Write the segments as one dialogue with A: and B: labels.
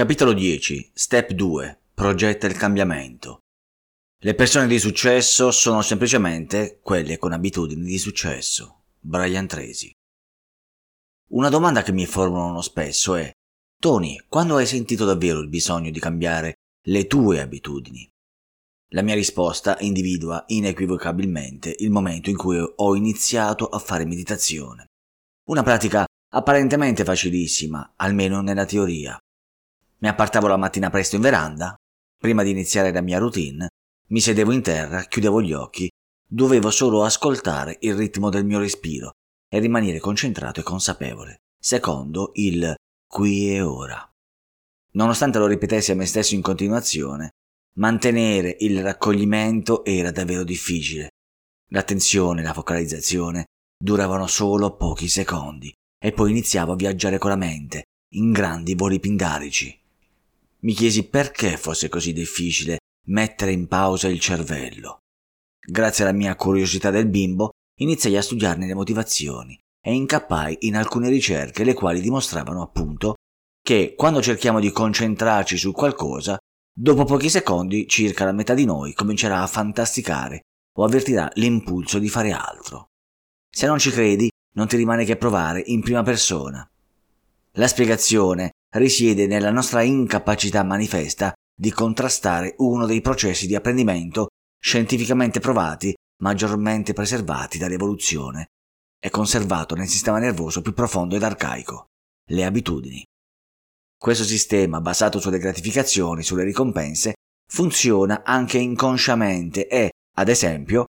A: Capitolo 10. Step 2. Progetta il cambiamento. Le persone di successo sono semplicemente quelle con abitudini di successo. Brian Tracy. Una domanda che mi formulano spesso è Tony, quando hai sentito davvero il bisogno di cambiare le tue abitudini? La mia risposta individua inequivocabilmente il momento in cui ho iniziato a fare meditazione. Una pratica apparentemente facilissima, almeno nella teoria. Mi appartavo la mattina presto in veranda, prima di iniziare la mia routine, mi sedevo in terra, chiudevo gli occhi, dovevo solo ascoltare il ritmo del mio respiro e rimanere concentrato e consapevole, secondo il qui e ora. Nonostante lo ripetessi a me stesso in continuazione, mantenere il raccoglimento era davvero difficile. L'attenzione e la focalizzazione duravano solo pochi secondi e poi iniziavo a viaggiare con la mente in grandi voli pindarici. Mi chiesi perché fosse così difficile mettere in pausa il cervello. Grazie alla mia curiosità del bimbo, iniziai a studiarne le motivazioni e incappai in alcune ricerche le quali dimostravano appunto che quando cerchiamo di concentrarci su qualcosa, dopo pochi secondi circa la metà di noi comincerà a fantasticare o avvertirà l'impulso di fare altro. Se non ci credi, non ti rimane che provare in prima persona. La spiegazione risiede nella nostra incapacità manifesta di contrastare uno dei processi di apprendimento scientificamente provati, maggiormente preservati dall'evoluzione e conservato nel sistema nervoso più profondo ed arcaico, le abitudini. Questo sistema, basato sulle gratificazioni, sulle ricompense, funziona anche inconsciamente e, ad esempio,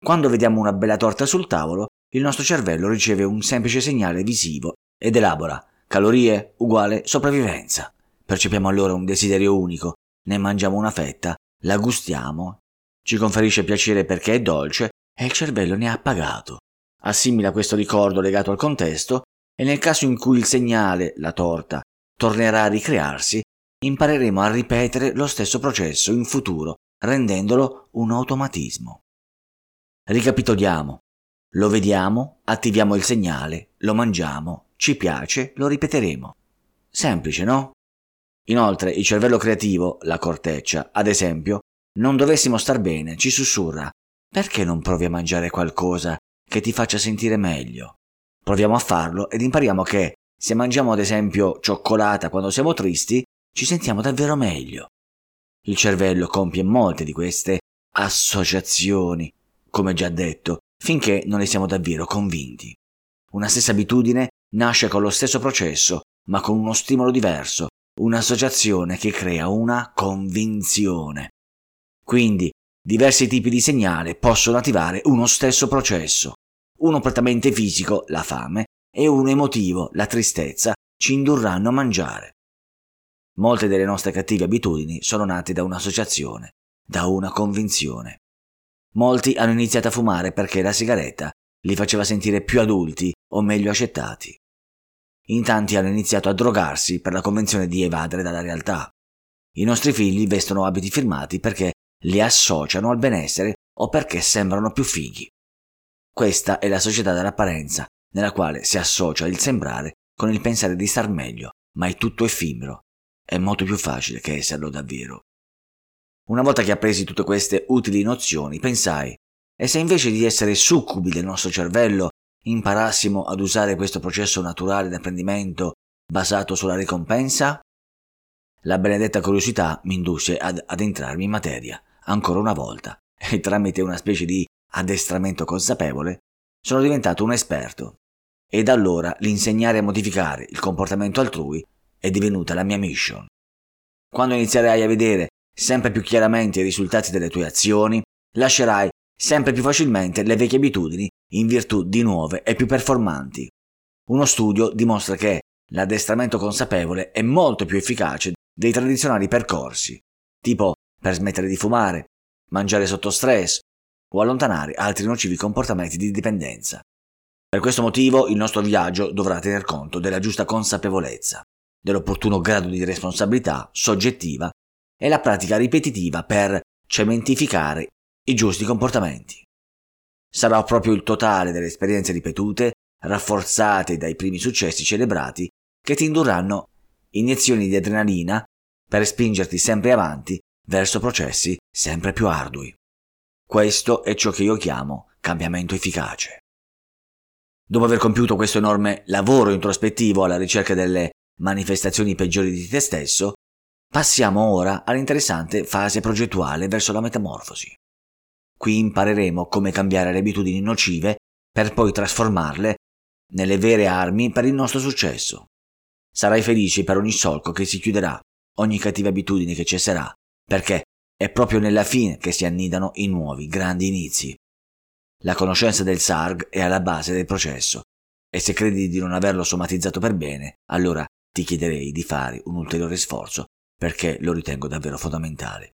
A: quando vediamo una bella torta sul tavolo, il nostro cervello riceve un semplice segnale visivo ed elabora Calorie uguale sopravvivenza. Percepiamo allora un desiderio unico, ne mangiamo una fetta, la gustiamo, ci conferisce piacere perché è dolce e il cervello ne ha pagato. Assimila questo ricordo legato al contesto e nel caso in cui il segnale, la torta, tornerà a ricrearsi, impareremo a ripetere lo stesso processo in futuro, rendendolo un automatismo. Ricapitoliamo. Lo vediamo, attiviamo il segnale, lo mangiamo, ci piace, lo ripeteremo. Semplice, no? Inoltre, il cervello creativo, la corteccia, ad esempio, non dovessimo star bene, ci sussurra perché non provi a mangiare qualcosa che ti faccia sentire meglio? Proviamo a farlo ed impariamo che se mangiamo ad esempio cioccolata quando siamo tristi, ci sentiamo davvero meglio. Il cervello compie molte di queste associazioni, come già detto, finché non ne siamo davvero convinti. Una stessa abitudine nasce con lo stesso processo, ma con uno stimolo diverso, un'associazione che crea una convinzione. Quindi, diversi tipi di segnale possono attivare uno stesso processo. Uno prettamente fisico, la fame, e uno emotivo, la tristezza, ci indurranno a mangiare. Molte delle nostre cattive abitudini sono nate da un'associazione, da una convinzione. Molti hanno iniziato a fumare perché la sigaretta li faceva sentire più adulti o meglio accettati. In tanti hanno iniziato a drogarsi per la convenzione di evadere dalla realtà. I nostri figli vestono abiti firmati perché li associano al benessere o perché sembrano più fighi. Questa è la società dell'apparenza, nella quale si associa il sembrare con il pensare di star meglio, ma è tutto effimero. È molto più facile che esserlo davvero. Una volta che appresi tutte queste utili nozioni, pensai, e se invece di essere succubi del nostro cervello imparassimo ad usare questo processo naturale di apprendimento basato sulla ricompensa? La benedetta curiosità mi indusse ad addentrarmi in materia, ancora una volta, e tramite una specie di addestramento consapevole sono diventato un esperto. E da allora l'insegnare a modificare il comportamento altrui è divenuta la mia mission. Quando inizierai a vedere sempre più chiaramente i risultati delle tue azioni, lascerai sempre più facilmente le vecchie abitudini in virtù di nuove e più performanti. Uno studio dimostra che l'addestramento consapevole è molto più efficace dei tradizionali percorsi, tipo per smettere di fumare, mangiare sotto stress o allontanare altri nocivi comportamenti di dipendenza. Per questo motivo il nostro viaggio dovrà tener conto della giusta consapevolezza, dell'opportuno grado di responsabilità soggettiva e la pratica ripetitiva per cementificare i giusti comportamenti. Sarà proprio il totale delle esperienze ripetute, rafforzate dai primi successi celebrati, che ti indurranno iniezioni di adrenalina per spingerti sempre avanti verso processi sempre più ardui. Questo è ciò che io chiamo cambiamento efficace. Dopo aver compiuto questo enorme lavoro introspettivo alla ricerca delle manifestazioni peggiori di te stesso, passiamo ora all'interessante fase progettuale verso la metamorfosi. Qui impareremo come cambiare le abitudini nocive per poi trasformarle nelle vere armi per il nostro successo. Sarai felice per ogni solco che si chiuderà, ogni cattiva abitudine che cesserà, perché è proprio nella fine che si annidano i nuovi grandi inizi. La conoscenza del SARG è alla base del processo e se credi di non averlo somatizzato per bene, allora ti chiederei di fare un ulteriore sforzo perché lo ritengo davvero fondamentale.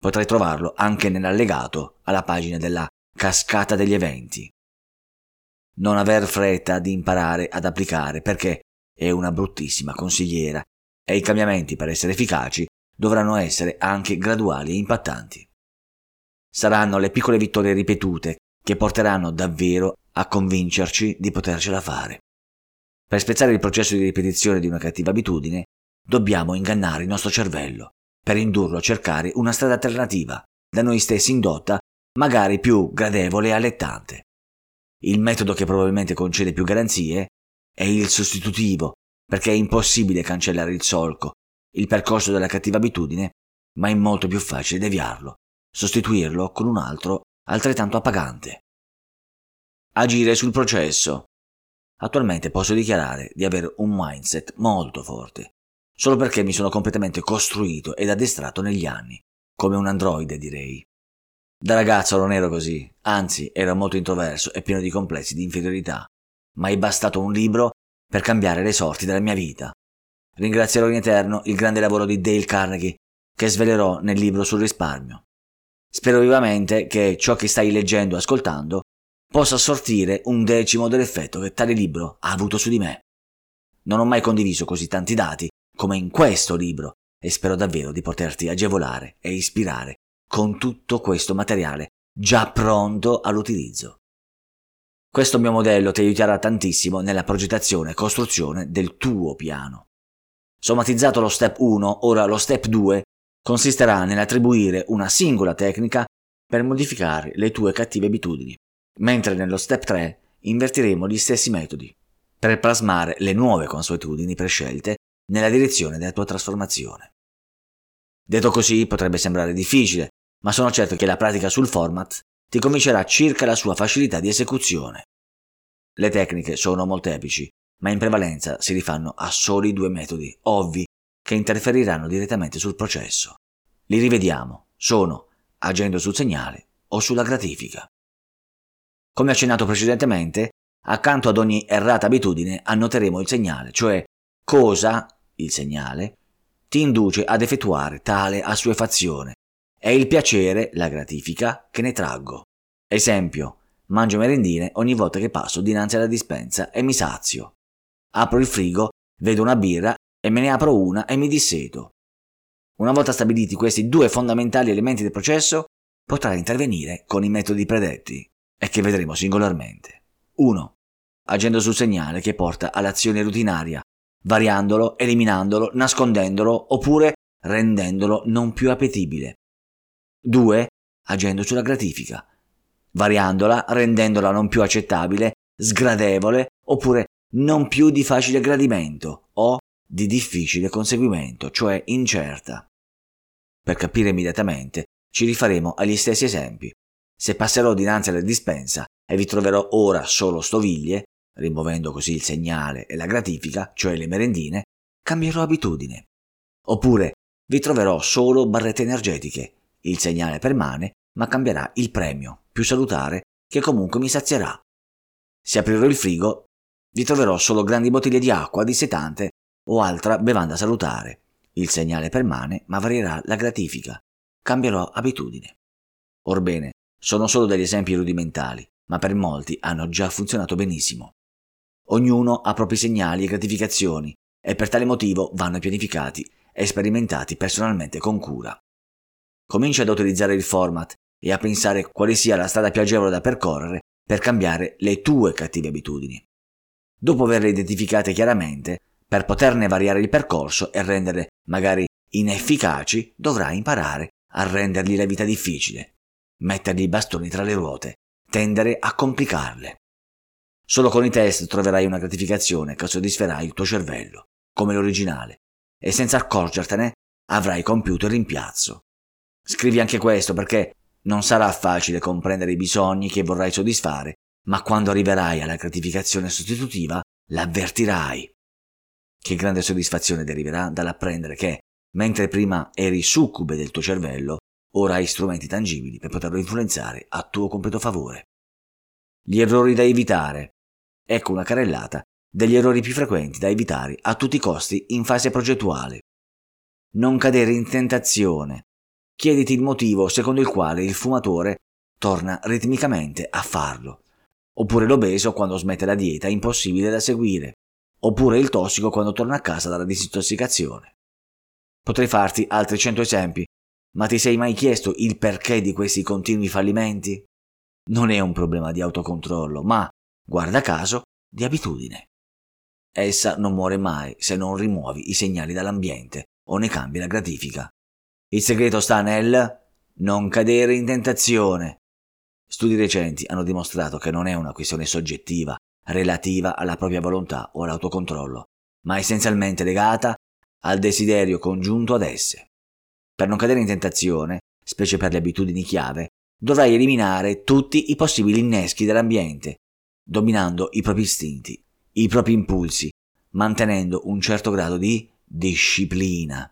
A: Potrai trovarlo anche nell'allegato alla pagina della cascata degli eventi. Non aver fretta di imparare ad applicare perché è una bruttissima consigliera e i cambiamenti per essere efficaci dovranno essere anche graduali e impattanti. Saranno le piccole vittorie ripetute che porteranno davvero a convincerci di potercela fare. Per spezzare il processo di ripetizione di una cattiva abitudine, dobbiamo ingannare il nostro cervello, per indurlo a cercare una strada alternativa, da noi stessi indotta, magari più gradevole e allettante. Il metodo che probabilmente concede più garanzie è il sostitutivo, perché è impossibile cancellare il solco, il percorso della cattiva abitudine, ma è molto più facile deviarlo, sostituirlo con un altro altrettanto appagante. Agire sul processo. Attualmente posso dichiarare di avere un mindset molto forte, solo perché mi sono completamente costruito ed addestrato negli anni, come un androide direi. Da ragazzo non ero così, anzi ero molto introverso e pieno di complessi di inferiorità, ma è bastato un libro per cambiare le sorti della mia vita. Ringrazierò in eterno il grande lavoro di Dale Carnegie che svelerò nel libro sul risparmio. Spero vivamente che ciò che stai leggendo e ascoltando possa sortire un decimo dell'effetto che tale libro ha avuto su di me. Non ho mai condiviso così tanti dati come in questo libro e spero davvero di poterti agevolare e ispirare con tutto questo materiale già pronto all'utilizzo. Questo mio modello ti aiuterà tantissimo nella progettazione e costruzione del tuo piano. Somatizzato lo step 1, ora lo step 2 consisterà nell'attribuire una singola tecnica per modificare le tue cattive abitudini mentre nello step 3 invertiremo gli stessi metodi per plasmare le nuove consuetudini prescelte nella direzione della tua trasformazione. Detto così potrebbe sembrare difficile, ma sono certo che la pratica sul format ti convincerà circa la sua facilità di esecuzione. Le tecniche sono molteplici, ma in prevalenza si rifanno a soli due metodi ovvi che interferiranno direttamente sul processo. Li rivediamo, sono agendo sul segnale o sulla gratifica. Come accennato precedentemente, accanto ad ogni errata abitudine annoteremo il segnale, cioè cosa, il segnale, ti induce ad effettuare tale assuefazione e il piacere, la gratifica, che ne traggo. Esempio, mangio merendine ogni volta che passo dinanzi alla dispensa e mi sazio. Apro il frigo, vedo una birra e me ne apro una e mi disseto. Una volta stabiliti questi due fondamentali elementi del processo, potrai intervenire con i metodi predetti e che vedremo singolarmente. 1. Agendo sul segnale che porta all'azione rutinaria, variandolo, eliminandolo, nascondendolo oppure rendendolo non più appetibile. 2. Agendo sulla gratifica, variandola, rendendola non più accettabile, sgradevole oppure non più di facile gradimento o di difficile conseguimento, cioè incerta. Per capire immediatamente ci rifaremo agli stessi esempi se passerò dinanzi alla dispensa e vi troverò ora solo stoviglie, rimuovendo così il segnale e la gratifica, cioè le merendine, cambierò abitudine. Oppure vi troverò solo barrette energetiche, il segnale permane, ma cambierà il premio, più salutare, che comunque mi sazierà. Se aprirò il frigo, vi troverò solo grandi bottiglie di acqua dissetante o altra bevanda salutare. Il segnale permane, ma varierà la gratifica. Cambierò abitudine. Orbene, sono solo degli esempi rudimentali, ma per molti hanno già funzionato benissimo. Ognuno ha propri segnali e gratificazioni e per tale motivo vanno pianificati e sperimentati personalmente con cura. Comincia ad utilizzare il format e a pensare quale sia la strada più agevole da percorrere per cambiare le tue cattive abitudini. Dopo averle identificate chiaramente, Per poterne variare il percorso e renderle magari inefficaci, dovrai imparare a rendergli la vita difficile, mettergli i bastoni tra le ruote, tendere a complicarle. Solo con i test troverai una gratificazione che soddisferà il tuo cervello, come l'originale, e senza accorgertene avrai compiuto il rimpiazzo. Scrivi anche questo perché non sarà facile comprendere i bisogni che vorrai soddisfare, ma quando arriverai alla gratificazione sostitutiva l'avvertirai. Che grande soddisfazione deriverà dall'apprendere che, mentre prima eri succube del tuo cervello, ora hai strumenti tangibili per poterlo influenzare a tuo completo favore. Gli errori da evitare. Ecco una carrellata degli errori più frequenti da evitare a tutti i costi in fase progettuale. Non cadere in tentazione. Chiediti il motivo secondo il quale il fumatore torna ritmicamente a farlo. Oppure l'obeso quando smette la dieta impossibile da seguire. Oppure il tossico quando torna a casa dalla disintossicazione. Potrei farti altri cento esempi, ma ti sei mai chiesto il perché di questi continui fallimenti? Non è un problema di autocontrollo, ma, guarda caso, di abitudine. Essa non muore mai se non rimuovi i segnali dall'ambiente o ne cambi la gratifica. Il segreto sta nel non cadere in tentazione. Studi recenti hanno dimostrato che non è una questione soggettiva, relativa alla propria volontà o all'autocontrollo, ma essenzialmente legata al desiderio congiunto ad esse. Per non cadere in tentazione, specie per le abitudini chiave, dovrai eliminare tutti i possibili inneschi dell'ambiente, dominando i propri istinti, i propri impulsi, mantenendo un certo grado di disciplina.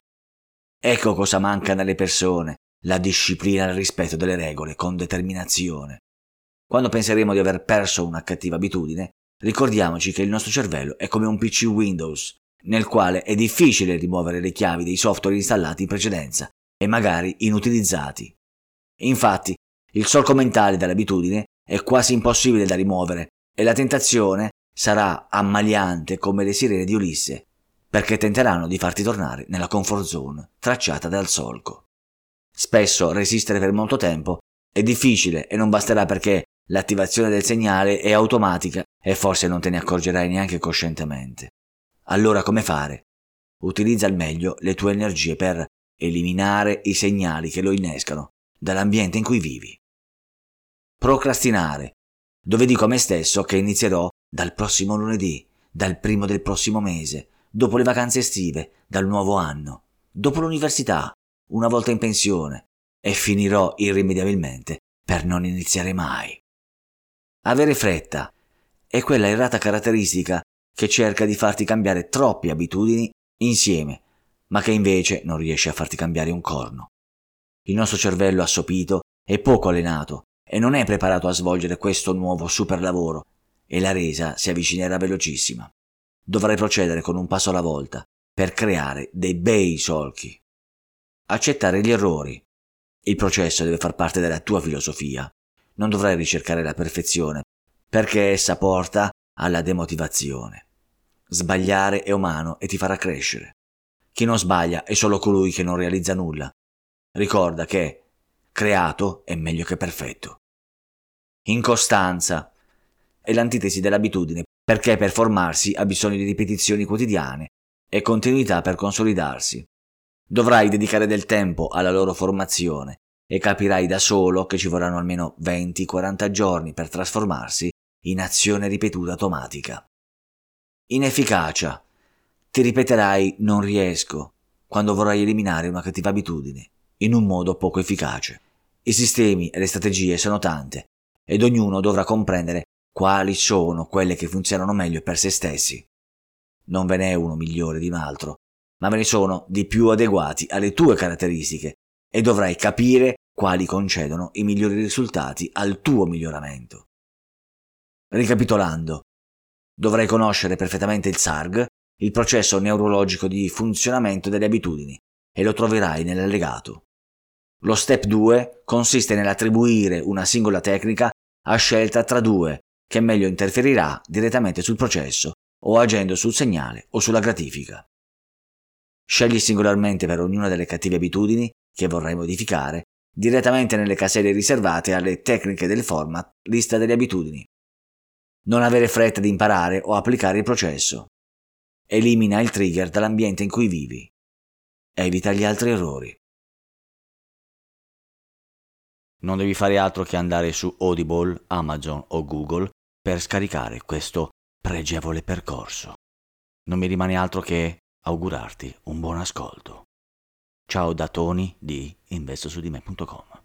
A: Ecco cosa manca nelle persone, la disciplina e rispetto delle regole con determinazione. Quando penseremo di aver perso una cattiva abitudine, ricordiamoci che il nostro cervello è come un PC Windows, nel quale è difficile rimuovere le chiavi dei software installati in precedenza e magari inutilizzati. Infatti, il solco mentale dell'abitudine è quasi impossibile da rimuovere e la tentazione sarà ammaliante come le sirene di Ulisse, perché tenteranno di farti tornare nella comfort zone tracciata dal solco. Spesso resistere per molto tempo è difficile e non basterà perché l'attivazione del segnale è automatica e forse non te ne accorgerai neanche coscientemente. Allora come fare? Utilizza al meglio le tue energie per eliminare i segnali che lo innescano dall'ambiente in cui vivi. Procrastinare, dove dico a me stesso che inizierò dal prossimo lunedì, dal primo del prossimo mese, dopo le vacanze estive, dal nuovo anno, dopo l'università, una volta in pensione, e finirò irrimediabilmente per non iniziare mai. Avere fretta è quella errata caratteristica che cerca di farti cambiare troppe abitudini insieme, ma che invece non riesce a farti cambiare un corno. Il nostro cervello assopito è poco allenato e non è preparato a svolgere questo nuovo super lavoro e la resa si avvicinerà velocissima. Dovrai procedere con un passo alla volta per creare dei bei solchi. Accettare gli errori. Il processo deve far parte della tua filosofia. Non dovrai ricercare la perfezione, perché essa porta alla demotivazione. Sbagliare è umano e ti farà crescere. Chi non sbaglia è solo colui che non realizza nulla. Ricorda che creato è meglio che perfetto. Incostanza è l'antitesi dell'abitudine perché per formarsi ha bisogno di ripetizioni quotidiane e continuità per consolidarsi. Dovrai dedicare del tempo alla loro formazione e capirai da solo che ci vorranno almeno 20-40 giorni per trasformarsi in azione ripetuta automatica. Inefficacia. Ti ripeterai non riesco quando vorrai eliminare una cattiva abitudine in un modo poco efficace. I sistemi e le strategie sono tante ed ognuno dovrà comprendere quali sono quelle che funzionano meglio per se stessi. Non ve n'è uno migliore di un altro, ma ve ne sono di più adeguati alle tue caratteristiche e dovrai capire quali concedono i migliori risultati al tuo miglioramento. Ricapitolando, dovrai conoscere perfettamente il SARG, il processo neurologico di funzionamento delle abitudini, e lo troverai nell'allegato. Lo step 2 consiste nell'attribuire una singola tecnica a scelta tra due, che meglio interferirà direttamente sul processo o agendo sul segnale o sulla gratifica. Scegli singolarmente per ognuna delle cattive abitudini che vorrai modificare direttamente nelle caselle riservate alle tecniche del format lista delle abitudini. Non avere fretta di imparare o applicare il processo. Elimina il trigger dall'ambiente in cui vivi. Evita gli altri errori. Non devi fare altro che andare su Audible, Amazon o Google per scaricare questo pregevole percorso. Non mi rimane altro che augurarti un buon ascolto. Ciao da Tony di investosudime.com